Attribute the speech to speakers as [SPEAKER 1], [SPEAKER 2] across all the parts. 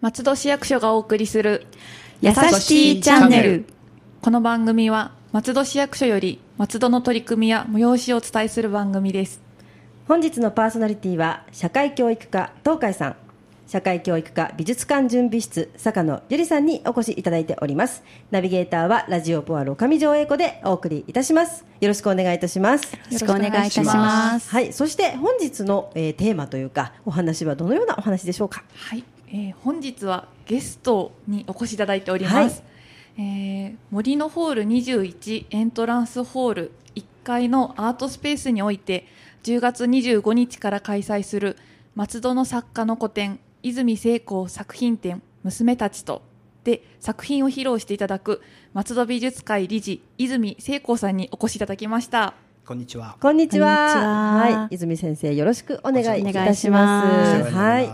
[SPEAKER 1] 松戸市役所がお送りする
[SPEAKER 2] やさしティチャンネル。
[SPEAKER 1] この番組は松戸市役所より松戸の取り組みや催しをお伝えする番組です。
[SPEAKER 2] 本日のパーソナリティは社会教育課東海さん社会教育課美術館準備室坂野ゆりさんにお越しいただいております。ナビゲーターはラジオポアロ上条英子でお送りいたします。よろしくお願いいたします。よ
[SPEAKER 3] ろしくお願いいたします。
[SPEAKER 2] はいそして本日の、えー、テーマというかお話はどのようなお話でしょうか？
[SPEAKER 1] はいえー、本日はゲストにお越しいただいております、はい、えー、森のホール21エントランスホール1階のアートスペースにおいて10月25日から開催する松戸の作家の個展泉聖子作品展娘たちとで作品を披露していただく松戸美術会理事泉聖子さんにお越しいただきました。
[SPEAKER 4] こんにちは。
[SPEAKER 2] こんにちは。はい、泉先生よろしくお願いいたします。
[SPEAKER 4] はい。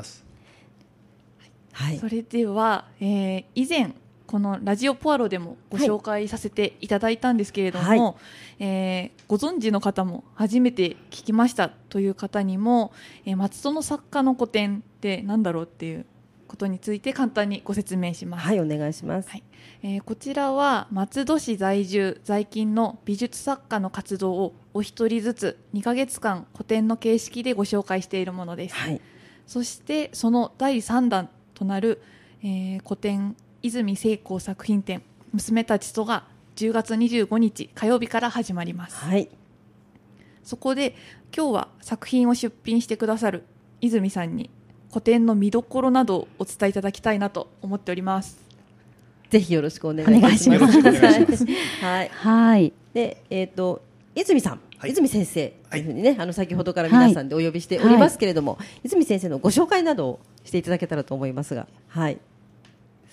[SPEAKER 1] はい、それでは、えー、以前このラジオポアロでもご紹介させていただいたんですけれども、はい、えー、ご存知の方も初めて聞きましたという方にも、えー、松戸の作家の個展って何だろうっていうことについて簡単にご説明します。
[SPEAKER 2] はい、お願いします。
[SPEAKER 1] はい、えー、こちらは松戸市在住在勤の美術作家の活動をお一人ずつ2ヶ月間個展の形式でご紹介しているものです。はい、そしてその第3弾となる、えー、古典泉聖子作品展「娘たちと」が10月25日火曜日から始まります、
[SPEAKER 2] はい、
[SPEAKER 1] そこで今日は作品を出品してくださる泉さんに古典の見どころなどをお伝えいただきたいなと思っております。
[SPEAKER 2] ぜひよろしくお願いします。
[SPEAKER 3] はい、はい、
[SPEAKER 2] でえっ、ー、と泉さん。はい、泉先生とい。うふうにね、あの先ほどから皆さんでお呼びしておりますけれども、はい、泉先生のご紹介などをしていただけたらと思いますが、はい。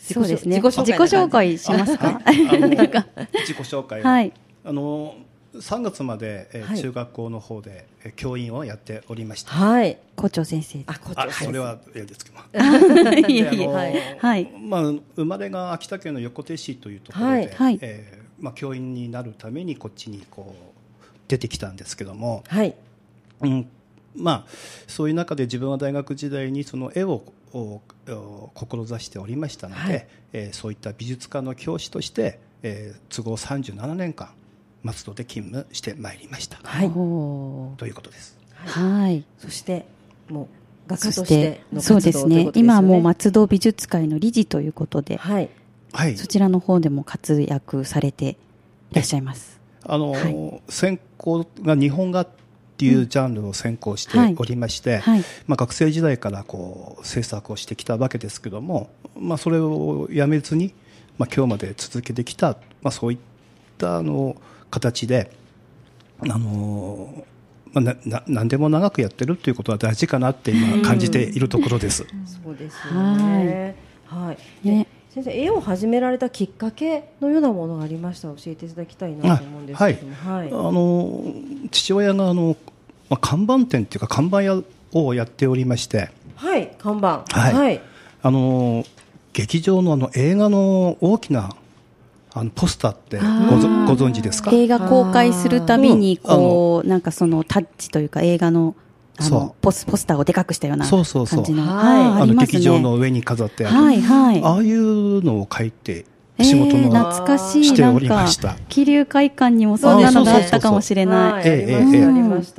[SPEAKER 3] そうですね。自己紹介しますか？
[SPEAKER 4] 自己紹介はい。あの3月まで、えー、中学校の方で、えー、教員をやっておりました。
[SPEAKER 2] はい。
[SPEAKER 3] 校長先生。
[SPEAKER 4] あ、校長先生。それは嫌ですけど。はい。まあ生まれが秋田県の横手市というところで、はい、えー、まあ教員になるためにこっちにこう出てきたんですけども、
[SPEAKER 2] はい
[SPEAKER 4] うんまあ、そういう中で自分は大学時代にその絵を志しておりましたので、はい、えー、そういった美術家の教師として、えー、都合37年間松戸で勤務してまいりました、
[SPEAKER 2] はい、
[SPEAKER 4] ということです。
[SPEAKER 3] はい、
[SPEAKER 2] そしてもう画家としての
[SPEAKER 3] そうですね、ね、今もう松戸美術会の理事ということで、
[SPEAKER 2] はい、
[SPEAKER 3] そちらの方でも活躍されていらっしゃいます。
[SPEAKER 4] あの、はい、専攻が日本画っていうジャンルを専攻しておりまして、まあ、学生時代からこう制作をしてきたわけですけども、まあ、それをやめずに、まあ、今日まで続けてきた、まあ、そういったあの形で、あのまあ、な何でも長くやってるということは大事かなって今感じているところです。
[SPEAKER 2] そうですね。はい。ね。先生絵を始められたきっかけのようなものがありましたら教えていただきたいなと思うんですけども、はい、はい、あの
[SPEAKER 4] 父親があの、まあ、看板店っていうか看板屋をやっておりまして。
[SPEAKER 2] はい看板。
[SPEAKER 4] はい、はい、あの劇場のあの映画の大きなあのポスターってごご存知ですか？
[SPEAKER 3] 映画公開するたびにこう、なんかそのタッチというか映画のあのポスポスターをでかくしたような感じのそうそう。そう、
[SPEAKER 4] はい、あの劇場の上に飾ってある、はいはい、ああいうのを書いて仕事の、えー、
[SPEAKER 3] 懐かしい。しておりました。桐生会館にもそんなのがあったかもしれない。
[SPEAKER 2] ええええ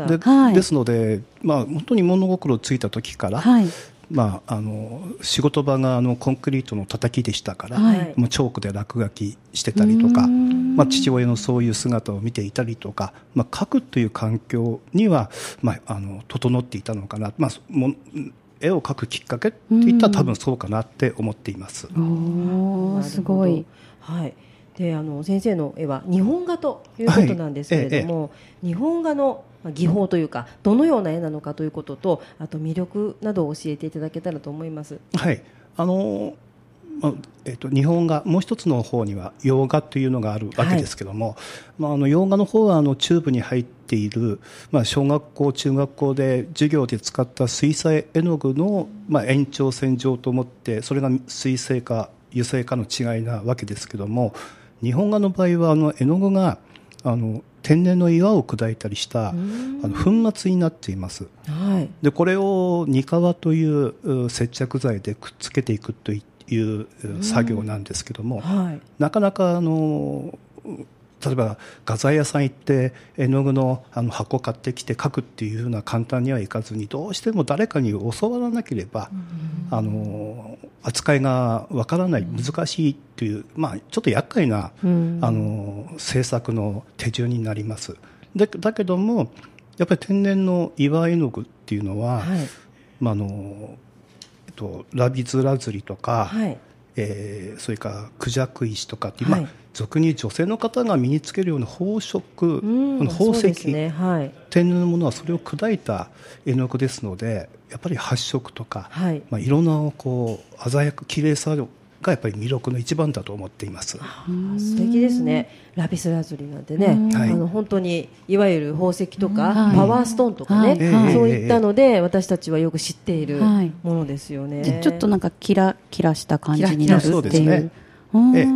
[SPEAKER 4] でですので、まあ、本当に物心ついた時から、はい、まあ、あの仕事場があのコンクリートの叩きでしたから、はい、もうチョークで落書きしてたりとか、まあ、父親のそういう姿を見ていたりとか、まあ、書くという環境には、まあ、あの整っていたのかな、まあ、も絵を描くきっかけっていったら多分そうかなって思っています。
[SPEAKER 3] おすごい、
[SPEAKER 2] はい。であの先生の絵は日本画ということなんですけれども、はい。ええ、日本画の技法というかどのような絵なのかということとあと魅力などを教えていただけたらと思います。
[SPEAKER 4] はい。あのえーと、日本画もう一つの方には洋画というのがあるわけですけども、はい、まあ、あの洋画の方はあのチューブに入っている、まあ、小学校中学校で授業で使った水彩絵の具の、まあ、延長線上と思ってそれが水性か油性かの違いなわけですけども日本画の場合はあの絵の具があの天然の岩を砕いたりしたあの粉末になっています、はい、でこれをニカワという接着剤でくっつけていくという作業なんですけども、はい、なかなかあの例えば画材屋さん行って絵の具のあの箱買ってきて描くっていうふうな簡単にはいかずにどうしても誰かに教わらなければ、あの扱いがわからない難しいっていう、まあ、ちょっと厄介な、あの制作の手順になります。だだけどもやっぱり天然の岩絵の具っていうのは、はい、まああのえっと、ラビズラズリとか、はいえー、それからクジャク石とかっていう、はい、まあ、俗に女性の方が身につけるような宝飾、宝石、ね。はい、天然のものはそれを砕いた絵の具ですのでやっぱり発色とか、はい。まあ、色のこう鮮やか綺麗さがやっぱり魅力の一番だと思っています。
[SPEAKER 2] 素敵ですね。ラピスラズリなんてね、あの本当にいわゆる宝石とか、パワーストーンとかね、そういったので私たちはよく知っているものですよね。
[SPEAKER 3] ちょっとなんかキラキラした感じになるっていう。ええ。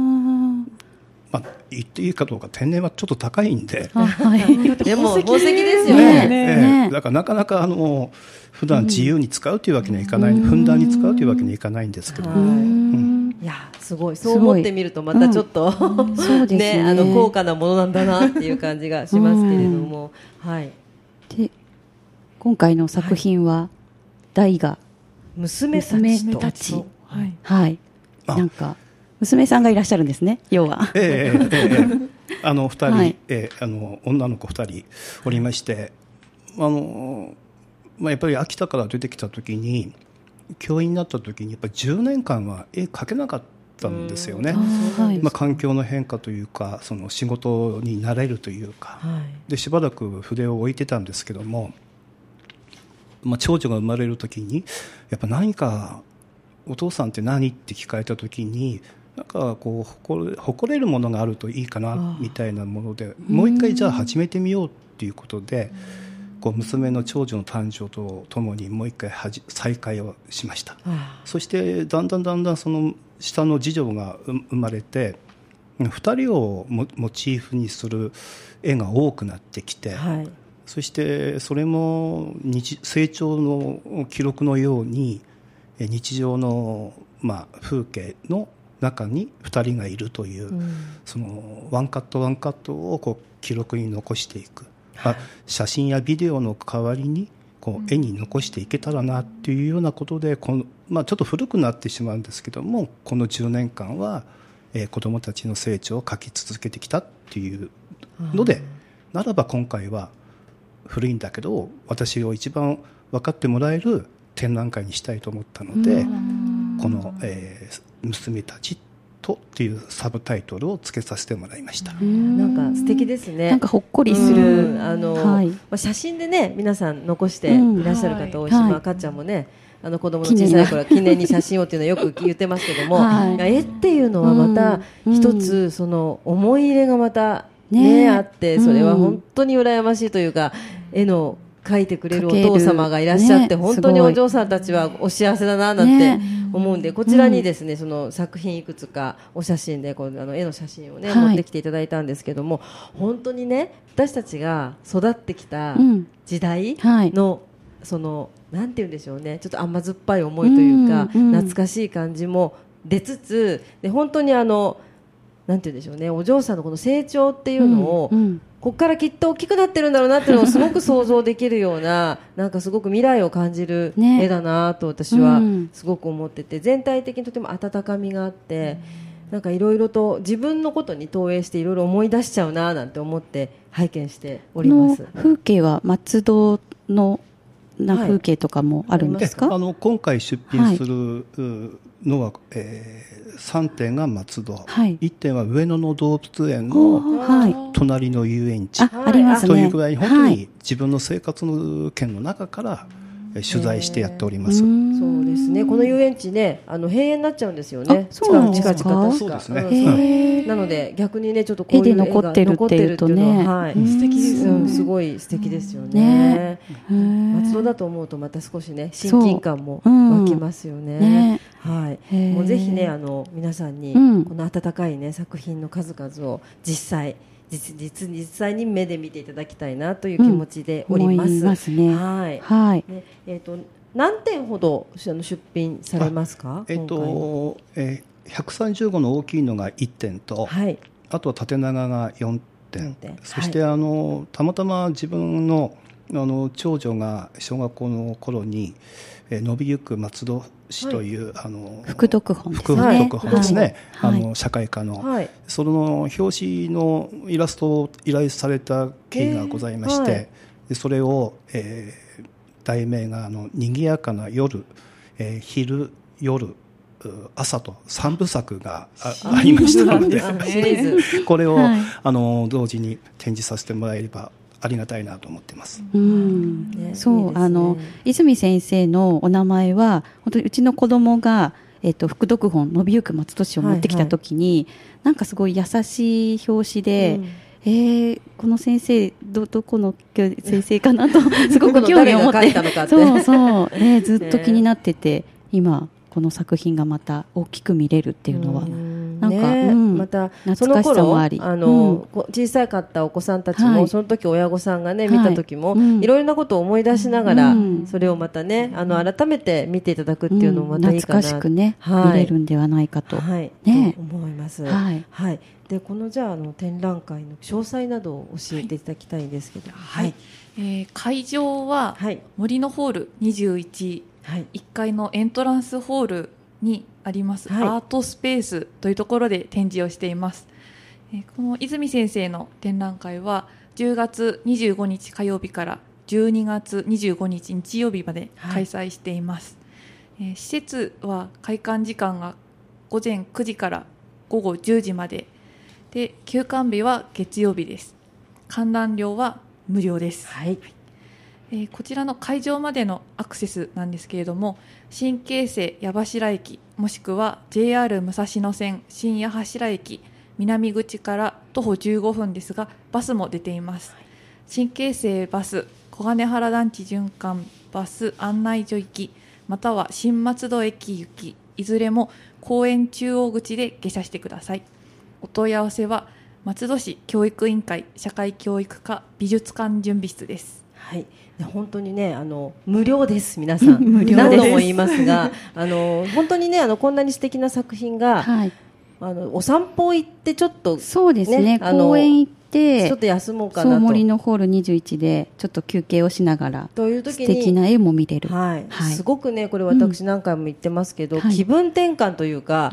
[SPEAKER 4] まあ、言っていいかどうか天然はちょっと高いんで、
[SPEAKER 2] はい、でも宝石ですよね。
[SPEAKER 4] ねだからなかなかあの普段自由に使うというわけにはいかない、うん、ふんだんに使うというわけにはいかないんですけど、うん、
[SPEAKER 2] いやすごい。そう思ってみるとまたちょっと、うん、ね。ねあの高価なものなんだなっていう感じがしますけれども、はい、
[SPEAKER 3] で今回の作品は、はい、大が
[SPEAKER 2] 娘たちと。
[SPEAKER 3] はい、はい、なんか娘さんがいらっしゃるんですね要は。えええ
[SPEAKER 4] えあの二人、はい、えー、あの女の子二人おりまして、あのまあ、やっぱり秋田から出てきた時に教員になった時にやっぱり10年間は絵描けなかったんですよね、まあ、環境の変化というかその仕事になれるというか、はい、でしばらく筆を置いてたんですけども、まあ、長女が生まれる時にやっぱ何かお父さんって何って聞かれた時になんかこう誇れ誇れるものがあるといいかなみたいなものでもう一回じゃあ始めてみようっていうことでこう娘の長女の誕生とともにもう一回はじ再会をしました。そしてだんだんだんだんその下の次女が生まれて2人をモチーフにする絵が多くなってきて、はい、そしてそれも日成長の記録のように日常のまあ風景の中に2人がいるという、うん、そのワンカットワンカットをこう記録に残していく、はい、写真やビデオの代わりにこう絵に残していけたらなっていうようなことでこの、まあ、ちょっと古くなってしまうんですけどもこの10年間は、えー、子どもたちの成長を描き続けてきたっていうので、ならば今回は古いんだけど私を一番分かってもらえる展覧会にしたいと思ったのでこの、えー、娘たちとっていうサブタイトルをつけさせてもらいました。
[SPEAKER 2] なんか素敵ですね。
[SPEAKER 3] なんかほっこりする。
[SPEAKER 2] あの、はい、まあ写真でね皆さん残していらっしゃる方、大島かっちゃんもね。あの子供の小さい頃記念に写真をっていうのはよく言ってますけども、はい、絵っていうのはまた一つその思い入れがまたね、ね。あってそれは本当に羨ましいというか絵の書いてくれるお父様がいらっしゃって、ね、本当にお嬢さんたちはお幸せだななんて思うんで、こちらにですね、その作品いくつかお写真でこうあの絵の写真をね、はい、持ってきていただいたんですけども本当にね私たちが育ってきた時代の、そのなんて言うんでしょうねちょっと甘酸っぱい思いというか、懐かしい感じも出つつで本当にあのなんて言うんでしょうねお嬢さんのこの成長っていうのを、ここからきっと大きくなってるんだろうなっていうのをすごく想像できるような なんかすごく未来を感じる絵だなと私はすごく思ってて、全体的にとても温かみがあって。なんかいろいろと自分のことに投影していろいろ思い出しちゃうななんて思って拝見しております。
[SPEAKER 3] 風景は松戸のな風景とかもあるんですか、
[SPEAKER 4] はい、あの今回出品するのは、はい、えー、3点が松戸、はい、1点は上野の動物園の隣の遊園地、
[SPEAKER 3] ありますね、
[SPEAKER 4] というぐらい本当に自分の生活の圏の中から取材してやっております。
[SPEAKER 2] そうですね。この遊園地ね、あの閉園になっちゃうんですよね。そうなんですか？
[SPEAKER 4] そうですね。
[SPEAKER 2] なので逆にねちょっとこう
[SPEAKER 3] いう絵で残ってるっていうとね、
[SPEAKER 2] はい、素敵です。うん、すごい素敵ですよね。松戸だと思うとまた少しね親近感も湧きますよね。はい。もうぜひねあの皆さんにこの温かいね作品の数々を実際実実実際に目で見ていただきたいなという気持ちでおります。うん、
[SPEAKER 3] ますね。はい。はい。ね、
[SPEAKER 2] えっ、ー、と何点ほど出品されますか？
[SPEAKER 4] えっ、ー、と、えー、130号の大きいのが1点と、はい、あとは縦長が4点、そして、はい、あのたまたま自分のあの長女が小学校の頃に、えー、伸びゆく松戸市という、はい、あの
[SPEAKER 3] 副読本です
[SPEAKER 4] ね。副読本ですね。はい、あの社会科の、はい、その表紙のイラストを依頼された経緯がございまして、でそれを、えー、題名があの賑やかな夜、えー、昼夜朝と三部作がありましたので、これを、あの同時に展示させてもらえればありがたいなと思ってます。うん、
[SPEAKER 3] ね、そう、ね、あの泉先生のお名前は本当にうちの子供がえっと副読本伸びゆく松戸市を持ってきた時に、はいはい、なんかすごい優しい表紙で。うん。えー、この先生どどこの先生かなと すごく興味を持って。そうそう、ね、ずっと気になってて、今この作品がまた大きく見れるっていうのは。なんか、ねうん、
[SPEAKER 2] またその頃あの、うん、小さかったお子さんたちも、はい、その時親御さんがね見た時も、はい、いろいろなことを思い出しながら、うん、それをまたねあの改めて見ていただくっていうのもまたいいかな、
[SPEAKER 3] 懐かしくね、はい、見れるんではないかと、
[SPEAKER 2] はい、ね。思います。はい、はい、でこのじゃあの展覧会の詳細などを教えていただきたいんですけど、
[SPEAKER 1] はい、えー、会場は森のホール21、はい、1階のエントランスホールにあります、はい、アートスペースというところで展示をしています、えー、この泉先生の展覧会は10月25日火曜日から12月25日日曜日まで開催しています、はい、えー、施設は開館時間が午前9時から午後10時まで。で休館日は月曜日です。観覧料は無料です、はいえー、こちらの会場までのアクセスなんですけれども新京成矢柱駅もしくは JR 武蔵野線新矢柱駅南口から徒歩15分ですがバスも出ています、新京成バス小金原団地循環バス案内所行きまたは新松戸駅行きいずれも公園中央口で下車してください。お問い合わせは松戸市教育委員会社会教育課美術館準備室です。
[SPEAKER 2] はい。本当にねあの無料です皆さん。何度も言いますが あの本当にねあのこんなに素敵な作品が、はい、あのお散歩行ってちょっと、
[SPEAKER 3] ね、そうですね。公園行って
[SPEAKER 2] ちょっと休もうかなと。
[SPEAKER 3] 森のホール21でちょっと休憩をしながらという時に素敵な絵も見れる、
[SPEAKER 2] はい、はい、すごくねこれ私何回も言ってますけど、うん、気分転換というか、は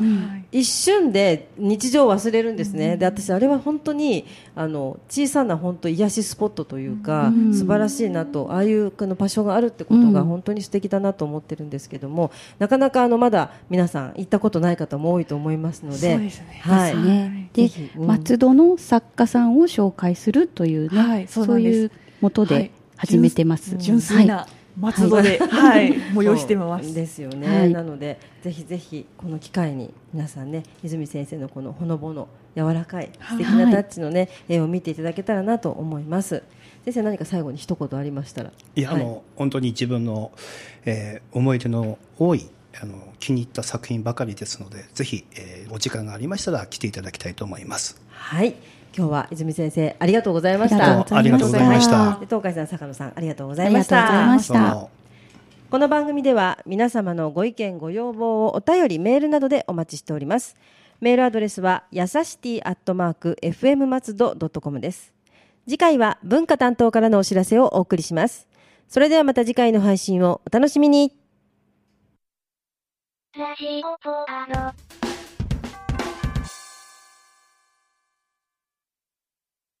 [SPEAKER 2] い、一瞬で日常を忘れるんですね、うん、で私あれは本当にあの小さな本当癒しスポットというか、うん、素晴らしいなとああいうこの場所があるってことが本当に素敵だなと思ってるんですけども、なかなかあのまだ皆さん行ったことない方も多いと思いますのでそうですね、
[SPEAKER 3] はい、ね、で、松戸の作家さんを紹介するというね、はい、そういうもとで始めてます。
[SPEAKER 1] 純粋な、松戸で、はい、催してます。
[SPEAKER 2] ですよね。はい、なので、ぜひぜひこの機会に皆さんね、泉先生のこのほのぼの柔らかい素敵なタッチのね、絵を見ていただけたらなと思います。先生何か最後に一言ありましたら？
[SPEAKER 4] いや、はい、あの本当に自分の、えー、思い出の多いあの気に入った作品ばかりですので、ぜひ、えー、お時間がありましたら来ていただきたいと思います。
[SPEAKER 2] はい。今日は泉先生ありがとうございました。
[SPEAKER 4] ありがとうございました。
[SPEAKER 2] 東海さん坂野さんありがとうございました。この番組では皆様のご意見ご要望をお便りメールなどでお待ちしております。メールアドレスはやさしティアットマーク fm 松戸ドットコムです。次回は文化担当からのお知らせをお送りします。それではまた次回の配信をお楽しみに。ラジオポアロ